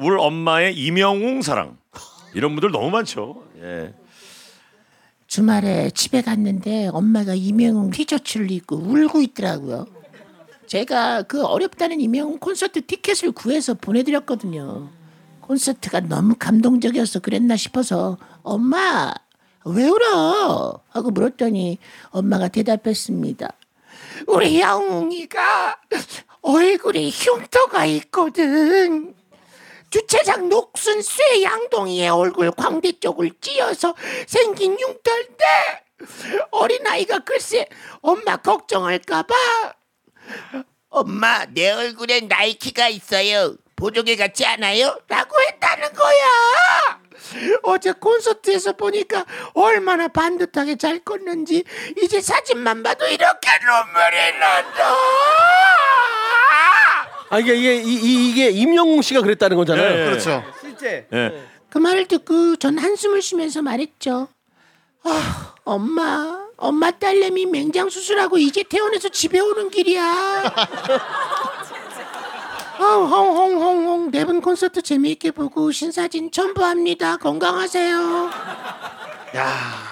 울 엄마의 이명웅 사랑 이런 분들 너무 많죠. 예. 주말에 집에 갔는데 엄마가 이명웅 티셔츠를 입고 울고 있더라고요. 제가 그 어렵다는 이명웅 콘서트 티켓을 구해서 보내드렸거든요. 콘서트가 너무 감동적이어서 그랬나 싶어서 엄마 왜 울어? 하고 물었더니 엄마가 대답했습니다. 우리 영웅이가 얼굴에 흉터가 있거든. 주차장 녹슨 쇠 양동이의 얼굴 광대 쪽을 찧어서 생긴 흉터인데 어린아이가 글쎄 엄마 걱정할까봐. 엄마 내 얼굴엔 나이키가 있어요. 보조개 같지 않아요? 라고 했다는 거야. 어제 콘서트에서 보니까 얼마나 반듯하게 잘 컸는지 이제 사진만 봐도 이렇게 눈물이 난다 아 이게 이게 이, 게 임영웅 씨가 그랬다는 거잖아요. 네. 그렇죠. 실제. 예. 그 말을 듣고 전 한숨을 쉬면서 말했죠. 아, 엄마, 엄마 딸내미 맹장 수술하고 이제 퇴원해서 집에 오는 길이야. 아, 홍홍홍홍 네분 콘서트 재미있게 보고 신사진 첨부합니다. 건강하세요. 야